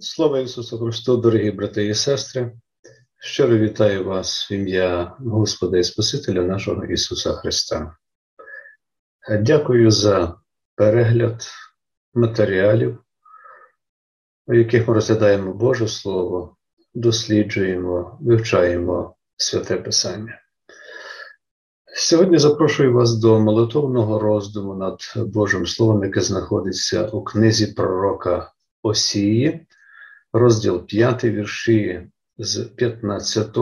Слава Ісусу Христу, дорогі брати і сестри. Щиро вітаю вас в ім'я Господа і Спасителя нашого Ісуса Христа. Дякую за перегляд матеріалів, у яких ми розглядаємо Боже Слово, досліджуємо, вивчаємо святе Писання. Сьогодні запрошую вас до молитовного роздуму над Божим Словом, яке знаходиться у книзі пророка Осії, розділ 5, вірші з 15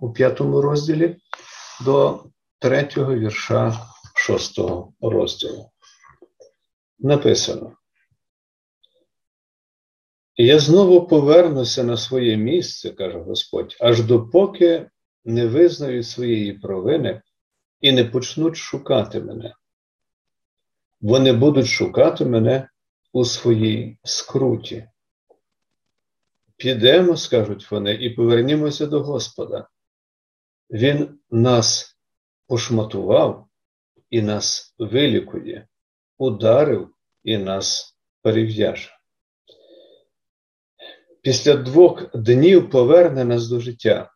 у 5 розділі до 3 вірша 6 розділу. Написано. Я знову повернуся на своє місце, каже Господь, аж допоки не визнають своєї провини і не почнуть шукати мене. Вони будуть шукати мене у своїй скруті. Підемо, скажуть вони, і повернімося до Господа. Він нас пошматував і нас вилікує, ударив і нас перев'яже. Після двох днів поверне нас до життя,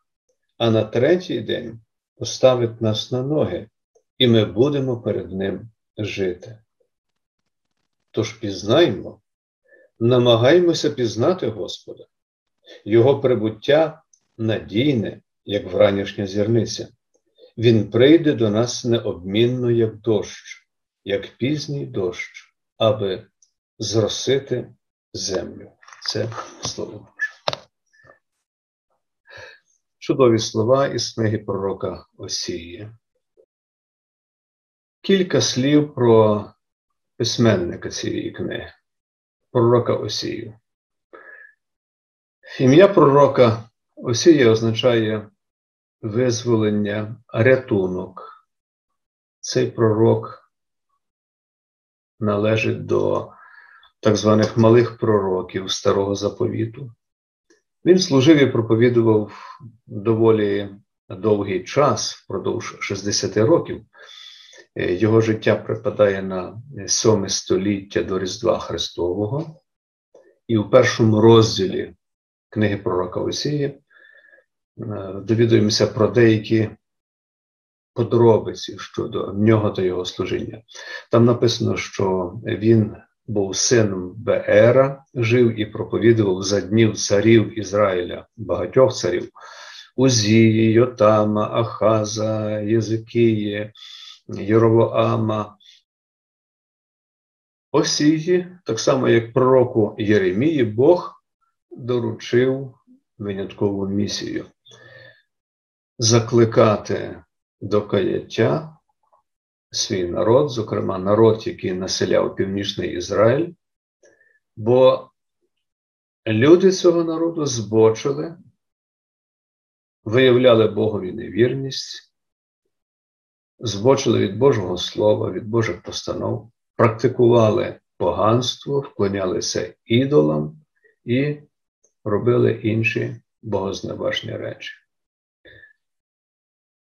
а на третій день поставить нас на ноги, і ми будемо перед Ним жити. Тож пізнаймо, намагаймося пізнати Господа, Його прибуття надійне, як вранішня зірниця. Він прийде до нас необмінно, як дощ, як пізній дощ, аби зросити землю. Це слово Боже. Чудові слова із книги пророка Осії. Кілька слів про письменника цієї книги, пророка Осію. Ім'я пророка Осія означає визволення, рятунок. Цей пророк належить до так званих малих пророків Старого Заповіту. Він служив і проповідував доволі довгий час, впродовж 60 років. Його життя припадає на 7 століття до Різдва Христового, і у першому розділі книги пророка Осії довідуємося про деякі подробиці щодо нього та його служіння. Там написано, що він був сином Беера, жив і проповідував за днів царів Ізраїля, багатьох царів Узії, Йотама, Ахаза, Єзикії, Єровоама. Осії, так само як пророку Єремії, Бог доручив виняткову місію закликати до каяття свій народ, зокрема народ, який населяв Північний Ізраїль, бо люди цього народу збочили, виявляли Богові невірність, збочили від Божого Слова, від Божих постанов, практикували поганство, вклонялися ідолам і робили інші богозневажні речі.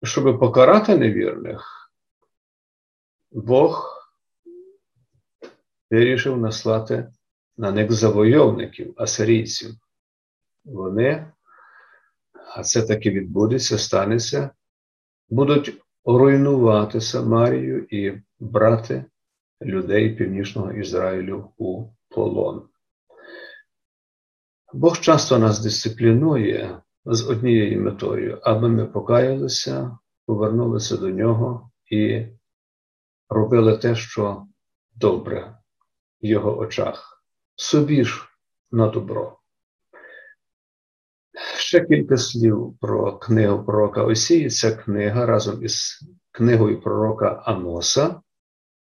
Щоб покарати невірних, Бог вирішив наслати на них завойовників, асирійців. Вони, а це таки відбудеться, станеться, будуть руйнувати Самарію і брати людей Північного Ізраїлю у полон. Бог часто нас дисциплінує з однією метою, аби ми покаялися, повернулися до нього і робили те, що добре в його очах, собі ж на добро. Ще кілька слів про книгу пророка Осії. Ця книга разом із книгою пророка Амоса,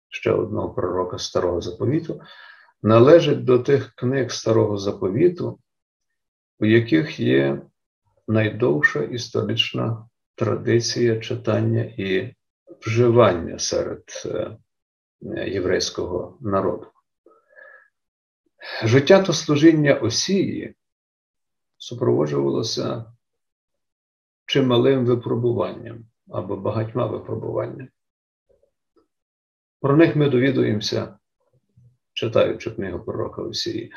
ще одного пророка Старого Заповіту, належить до тих книг Старого Заповіту, у яких є найдовша історична традиція читання і вживання серед е, єврейського народу. Життя та служіння Осії супроводжувалося чималим випробуванням або багатьма випробуваннями. Про них ми довідуємося, читаючи книгу пророка Осії.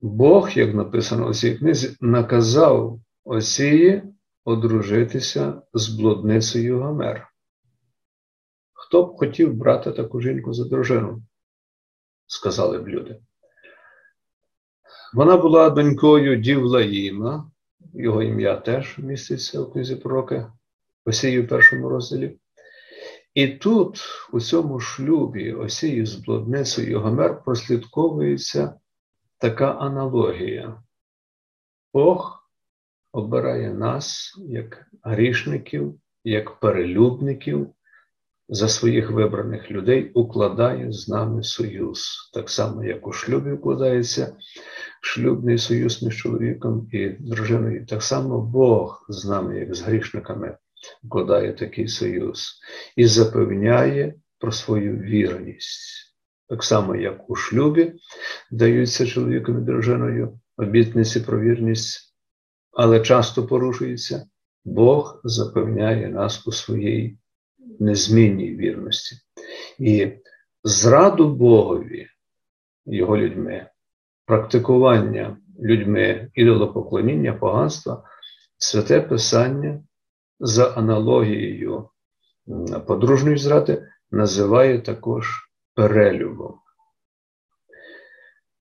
Бог, як написано у цій книзі, наказав Осії одружитися з блудницею Гомер. Хто б хотів брати таку жінку за дружину? сказали б люди. Вона була донькою Дівлаїма, його ім'я теж міститься у книзі пророка Осії в першому розділі. І тут, у цьому шлюбі Осії з блудницею Гомер, прослідковується така аналогія. Бог обирає нас як грішників, як перелюбників, за своїх вибраних людей укладає з нами союз. Так само, як у шлюбі укладається шлюбний союз між чоловіком і дружиною. Так само Бог з нами, як з грішниками, укладає такий союз і запевняє про свою вірність. Так само, як у шлюбі даються чоловіком і дружиною обітниці про вірність, але часто порушується, Бог запевняє нас у своїй незмінній вірності. І зраду Богові, його людьми, практикування людьми ідолопоклоніння, поганства, святе Писання за аналогією подружньої зради називає також перелюбом.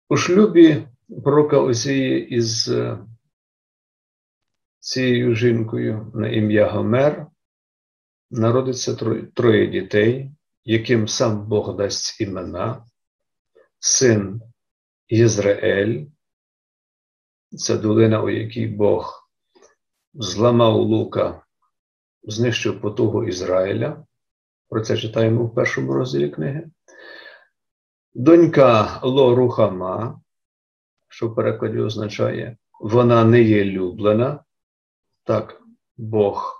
У шлюбі пророка Осії із е, цією жінкою на ім'я Гомер народиться троє дітей, яким сам Бог дасть імена, син Єзраель, це долина, у якій Бог зламав лука, знищив потугу Ізраїля. Про це читаємо в першому розділі книги. Донька Лорухама, що в перекладі означає, вона не є люблена. Так, Бог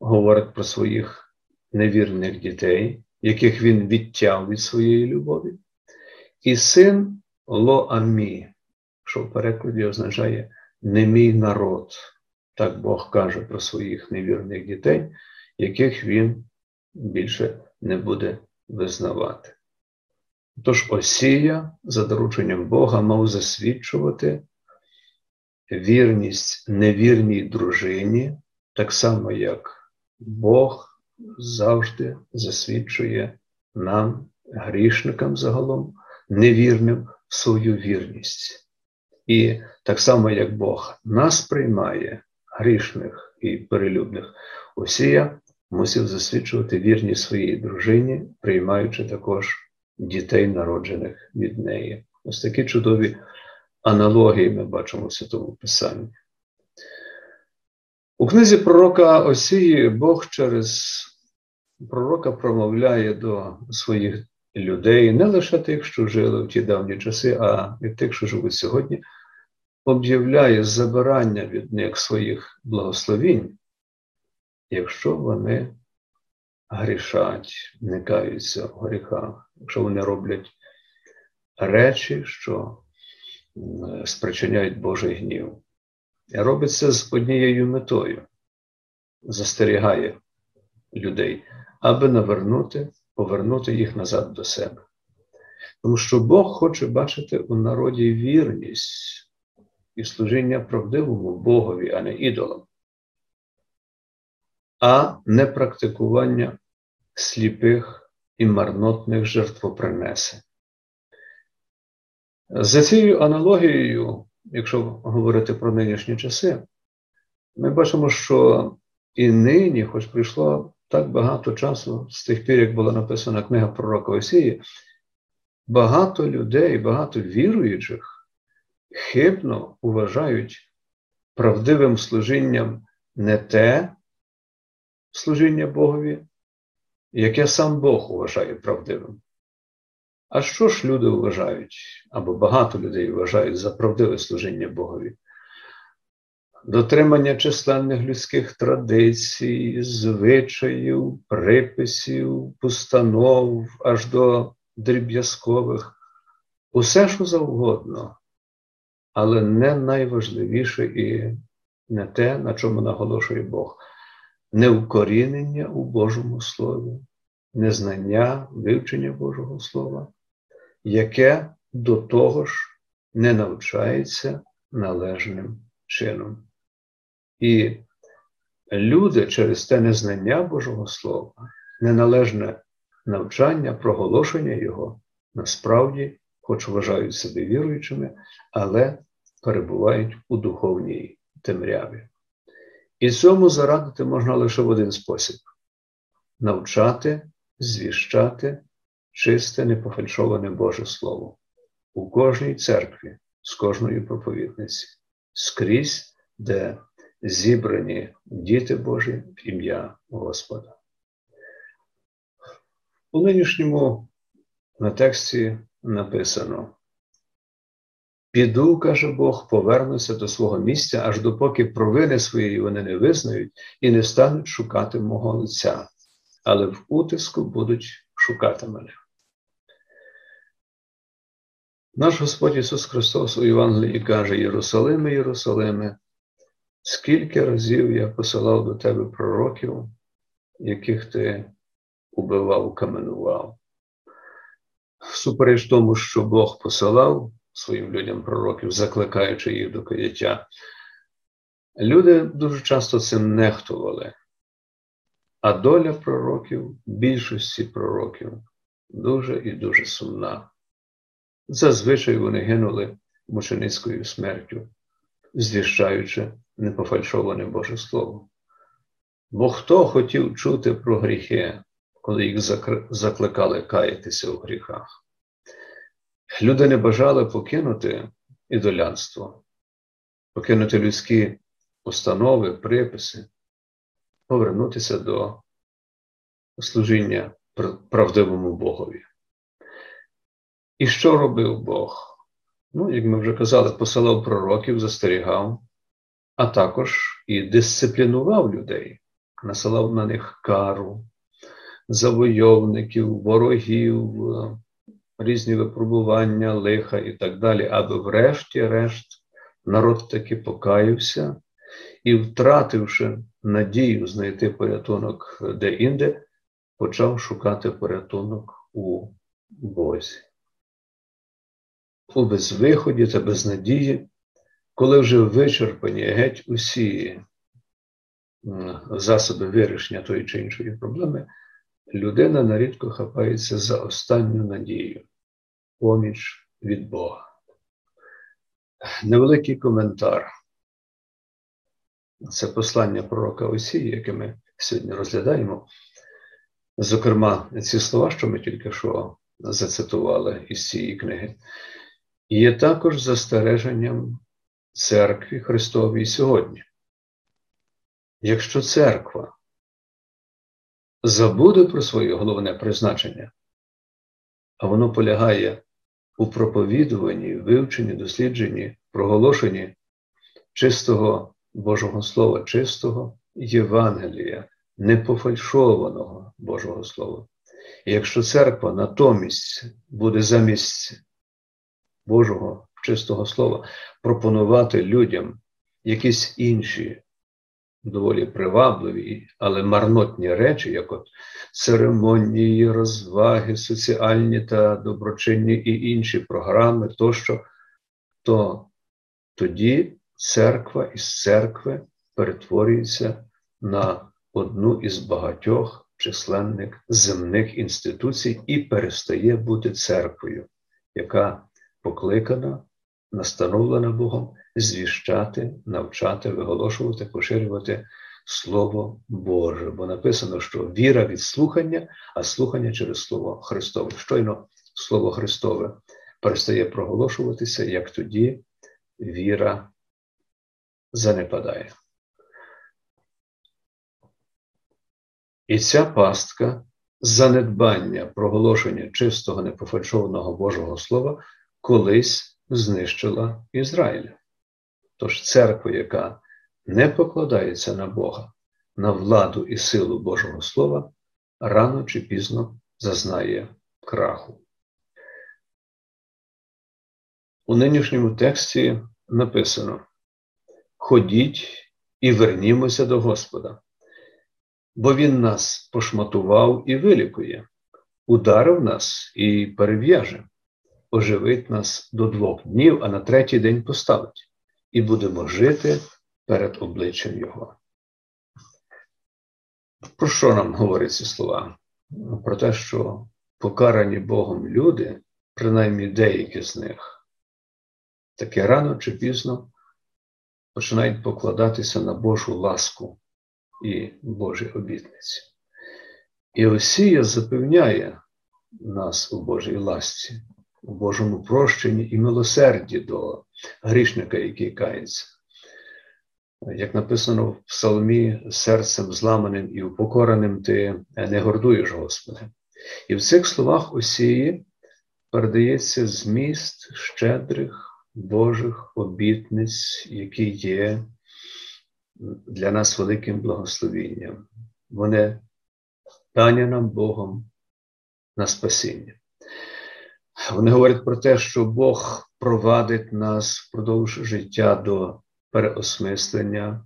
говорить про своїх невірних дітей, яких він відтяв від своєї любові, і син Лоамі, що в перекладі означає не мій народ. Так Бог каже про своїх невірних дітей, яких він більше не буде визнавати. Тож Осія, за дорученням Бога, мав засвідчувати вірність невірній дружині, так само, як Бог завжди засвідчує нам, грішникам загалом, невірним свою вірність. І так само, як Бог нас приймає, грішних і перелюбних, Осія мусив засвідчувати вірність своїй дружині, приймаючи також дітей, народжених від неї. Ось такі чудові аналогії ми бачимо в Святому Писанні. У книзі пророка Осії Бог через пророка промовляє до своїх людей, не лише тих, що жили в ті давні часи, а і тих, що живуть сьогодні, об'являє забирання від них своїх благословінь, якщо вони грішать, вникаються в гріхах, якщо вони роблять речі, що спричиняють Божий гнів. І робить це з однією метою, застерігає людей, аби навернути, повернути їх назад до себе. Тому що Бог хоче бачити у народі вірність і служіння правдивому Богові, а не ідолам, а не практикування сліпих і марнотних жертвопринесень. За цією аналогією якщо говорити про нинішні часи, ми бачимо, що і нині, хоч пройшло так багато часу з тих пір, як була написана книга пророка Осії, багато людей, багато віруючих хибно вважають правдивим служінням не те служіння Богові, яке сам Бог вважає правдивим. А що ж люди вважають, або багато людей вважають за правдиве служіння Богові? Дотримання численних людських традицій, звичаїв, приписів, постанов аж до дріб'язкових, усе що завгодно, але не найважливіше і не те, на чому наголошує Бог, не укорінення у Божому Слові, незнання, вивчення Божого Слова, яке до того ж не навчається належним чином. І люди через те незнання Божого Слова, неналежне навчання, проголошення Його, насправді, хоч вважають себе віруючими, але перебувають у духовній темряві. І цьому зарадити можна лише в один спосіб: навчати, звіщати чисте, непофальшоване Боже Слово у кожній церкві, з кожної проповідниці, скрізь, де зібрані діти Божі в ім'я Господа. У нинішньому на тексті написано: Піду, каже Бог, повернуся до свого місця, аж допоки провини своєї вони не визнають і не стануть шукати мого лиця, але в утиску будуть шукати мене. Наш Господь Ісус Христос у Євангелії каже: Єрусалиме, Єрусалиме, скільки разів я посилав до тебе пророків, яких ти убивав, каменував. Всупереч тому, що Бог посилав своїм людям пророків, закликаючи їх до каяття, люди дуже часто цим нехтували. А доля пророків, більшості пророків, дуже і дуже сумна. Зазвичай вони гинули мученицькою смертю, звіщаючи непофальшоване Боже Слово. Бо хто хотів чути про гріхи, коли їх закликали каятися у гріхах? Люди не бажали покинути ідолянство, покинути людські установи, приписи, повернутися до служіння правдивому Богові. І що робив Бог? Ну, як ми вже казали, посилав пророків, застерігав, а також і дисциплінував людей, насилав на них кару, завойовників, ворогів, різні випробування, лиха і так далі, аби врешті-решт народ таки покаявся і, втративши надію знайти порятунок де-інде, почав шукати порятунок у Бозі. У безвиході та безнадії, коли вже вичерпані геть усі засоби вирішення тої чи іншої проблеми, людина нарідко хапається за останню надію, поміч від Бога. Невеликий коментар. Це послання пророка Осії, яке ми сьогодні розглядаємо. Зокрема, ці слова, що ми тільки що зацитували із цієї книги, є також застереженням церкві Христовій сьогодні. Якщо церква забуде про своє головне призначення, а воно полягає у проповідуванні, вивченні, дослідженні, проголошенні чистого Божого Слова, чистого Євангелія, непофальшованого Божого Слова. І якщо церква натомість буде замість Божого чистого слова пропонувати людям якісь інші доволі привабливі, але марнотні речі, як от церемонії, розваги, соціальні та доброчинні і інші програми, тощо, то тоді церква із церкви перетворюється на одну із багатьох численних земних інституцій і перестає бути церквою, яка покликана, настановлена Богом звіщати, навчати, виголошувати, поширювати Слово Боже. Бо написано, що віра від слухання, а слухання через Слово Христове. Щойно Слово Христове перестає проголошуватися, як тоді віра занепадає. І ця пастка занедбання проголошення чистого непофальшованого Божого Слова колись знищила Ізраїль. Тож церква, яка не покладається на Бога, на владу і силу Божого Слова, рано чи пізно зазнає краху. У нинішньому тексті написано: Ходіть і вернімося до Господа, бо Він нас пошматував і вилікує, ударив нас і перев'яже оживить нас до двох днів, а на третій день поставить, і будемо жити перед обличчям Його. Про що нам говорять ці слова? Про те, що покарані Богом люди, принаймні деякі з них, таке рано чи пізно починають покладатися на Божу ласку і Божі обітниці. І Осія запевняє нас у Божій ласці, у Божому прощенні і милосерді до грішника, який кається. Як написано в Псалмі, серцем зламаним і упокореним ти не гордуєш, Господи. І в цих словах Осії передається зміст щедрих Божих обітниць, які є для нас великим благословенням. Вони дані нам Богом на спасіння. Вони говорять про те, що Бог провадить нас впродовж життя до переосмислення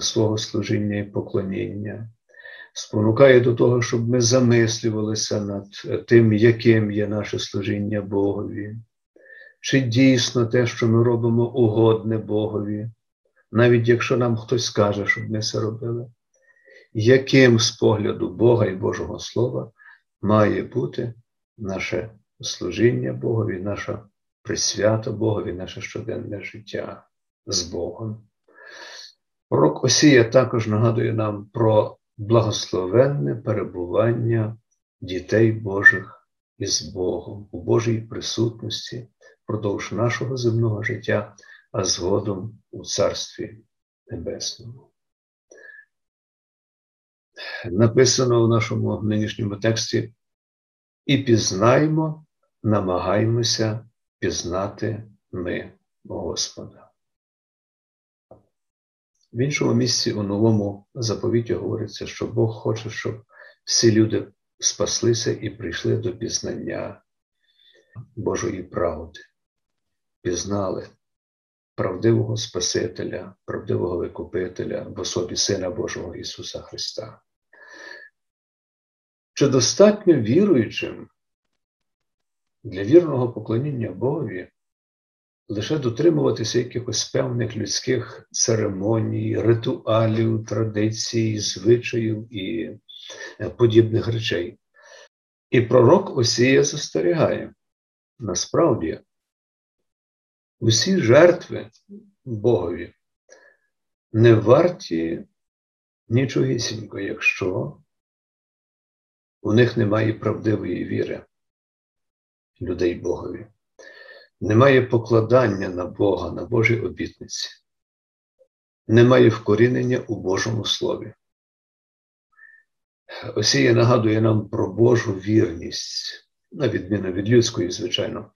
свого служіння і поклоніння, спонукає до того, щоб ми замислювалися над тим, яким є наше служіння Богові, чи дійсно те, що ми робимо, угодне Богові, навіть якщо нам хтось скаже, щоб ми це робили, яким з погляду Бога і Божого Слова має бути наше служіння Богові, наша присвята Богові, наше щоденне життя з Богом. Пророк Осія також нагадує нам про благословенне перебування дітей Божих із Богом у Божій присутності впродовж нашого земного життя, а згодом у Царстві Небесному. Написано в нашому нинішньому тексті: і пізнаємо, намагаємося пізнати ми Господа. В іншому місці у новому заповіті говориться, що Бог хоче, щоб всі люди спаслися і прийшли до пізнання Божої правди, пізнали правдивого Спасителя, правдивого Викупителя в особі Сина Божого Ісуса Христа. Чи достатньо віруючим для вірного поклоніння Богові лише дотримуватися якихось певних людських церемоній, ритуалів, традицій, звичаїв і е, подібних речей? І пророк Осія застерігає. Насправді, усі жертви Богові не варті нічогісінько, якщо у них немає правдивої віри людей Богові, немає покладання на Бога, на Божі обітниці, немає вкорінення у Божому Слові. Осія нагадує нам про Божу вірність, на відміну від людської, звичайно.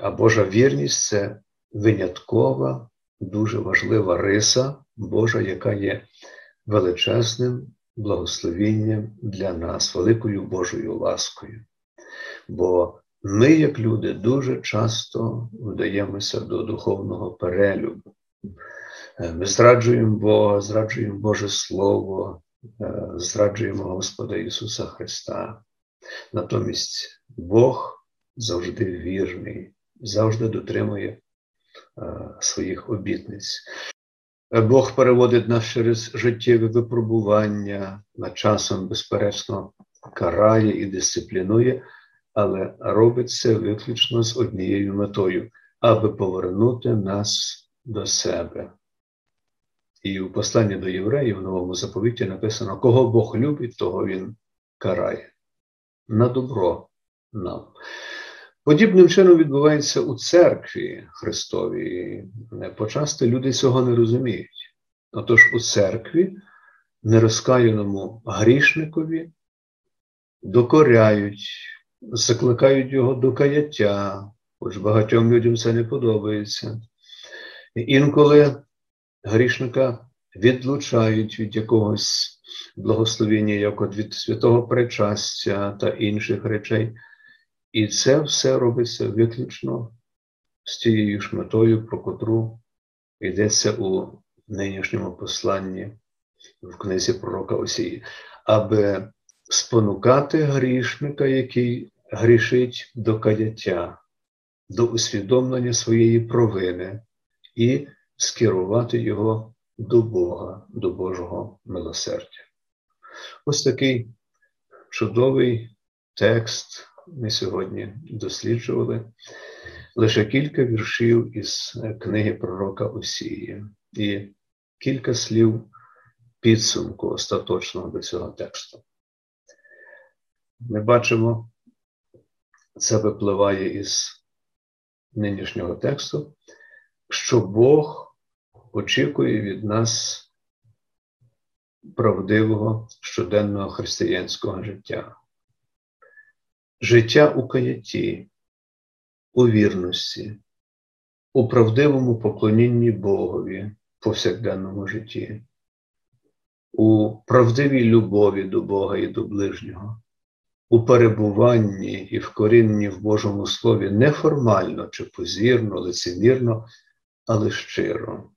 А Божа вірність це виняткова, дуже важлива риса Божа, яка є величезним благословінням для нас, великою Божою ласкою. Бо ми, як люди, дуже часто вдаємося до духовного перелюбу. Е, ми зраджуємо Бога, зраджуємо Боже Слово, е, зраджуємо Господа Ісуса Христа. Натомість Бог завжди вірний, завжди дотримує е, своїх обітниць. Бог переводить нас через життєві випробування, на часом, безперечно, карає і дисциплінує, але робить це виключно з однією метою, аби повернути нас до себе. І у посланні до євреїв в новому заповіті написано: кого Бог любить, того Він карає. На добро нам. Подібним чином відбувається у церкві Христовій. Почасти люди цього не розуміють. Отож у церкві нерозкаяному грішникові докоряють, закликають його до каяття, хоч багатьом людям це не подобається. Інколи грішника відлучають від якогось благословення, як от від святого причастя та інших речей. І це все робиться виключно з тією ж метою, про котру йдеться у нинішньому посланні в книзі пророка Осії, аби спонукати грішника, який грішить до каяття, до усвідомлення своєї провини і скерувати його до Бога, до Божого милосердя. Ось такий чудовий текст ми сьогодні досліджували. Лише кілька віршів із книги пророка Осії і кілька слів підсумку остаточного до цього тексту. Ми бачимо, це випливає із нинішнього тексту, що Бог очікує від нас правдивого щоденного християнського життя. Життя у каятті, у вірності, у правдивому поклонінні Богові в повсякденному житті, у правдивій любові до Бога і до ближнього, у перебуванні і вкорінні в Божому Слові неформально чи позірно, лицемірно, але щиро.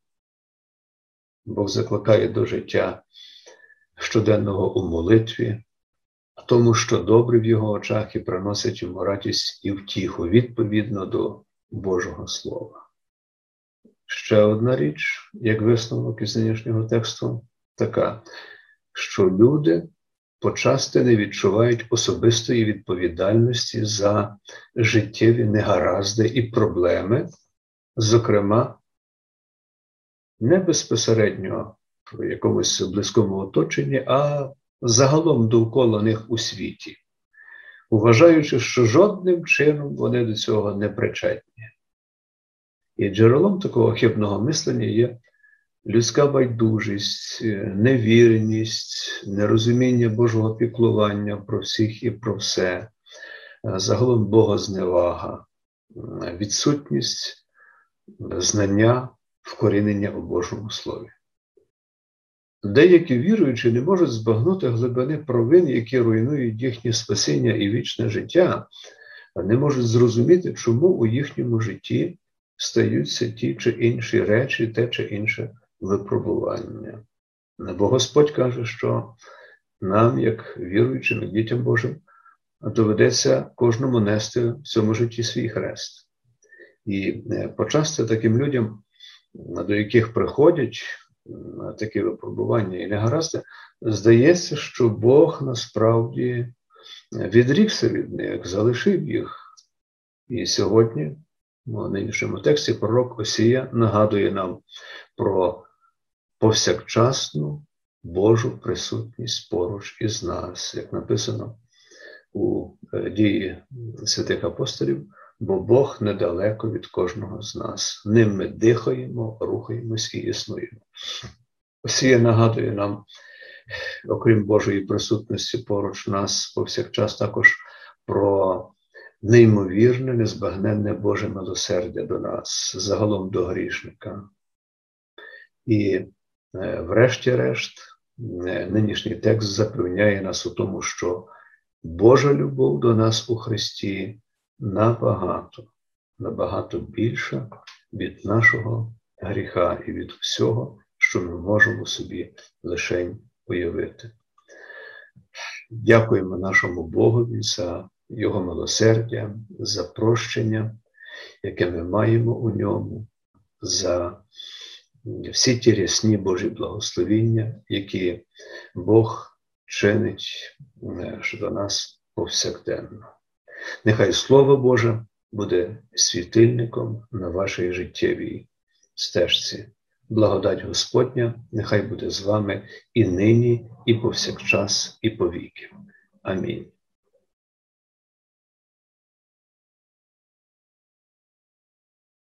Бог закликає до життя щоденного у молитві, тому, що добре в його очах і приносить йому радість і втіху відповідно до Божого Слова. Ще одна річ, як висновок із нинішнього тексту, така, що люди почасти не відчувають особистої відповідальності за життєві негаразди і проблеми, зокрема, не безпосередньо в якомусь близькому оточенні, а загалом довкола них у світі, вважаючи, що жодним чином вони до цього не причетні. І джерелом такого хибного мислення є людська байдужість, невірність, нерозуміння Божого піклування про всіх і про все, загалом богозневага, відсутність знання вкорінення у Божому Слові. Деякі віруючі не можуть збагнути глибини провин, які руйнують їхнє спасіння і вічне життя, не можуть зрозуміти, чому у їхньому житті стаються ті чи інші речі, те чи інше випробування. Бо Господь каже, що нам, як віруючим, дітям Божим, доведеться кожному нести в цьому житті свій хрест. І е, почасти таким людям, до яких приходять такі випробування і негаразди, здається, що Бог насправді відрікся від них, залишив їх. І сьогодні, в нинішньому тексті, пророк Осія нагадує нам про повсякчасну Божу присутність поруч із нас, як написано у е, дії святих апостолів бо Бог недалеко від кожного з нас. Ним ми дихаємо, рухаємось і існуємо. Осія нагадує нам, окрім Божої присутності поруч нас, повсякчас також про неймовірне, незбагненне Боже милосердя до нас, загалом до грішника. І, врешті-решт, е, нинішній текст запевняє нас у тому, що Божа любов до нас у Христі набагато, набагато більша від нашого гріха і від всього, що ми можемо собі лише уявити. Дякуємо нашому Богові за Його милосердя, за прощення, яке ми маємо у ньому, за всі ті рясні Божі благословіння, які Бог чинить е, до нас повсякденно. Нехай Слово Боже буде світильником на вашій життєвій стежці. Благодать Господня, нехай буде з вами і нині, і повсякчас, і повіки. Амінь.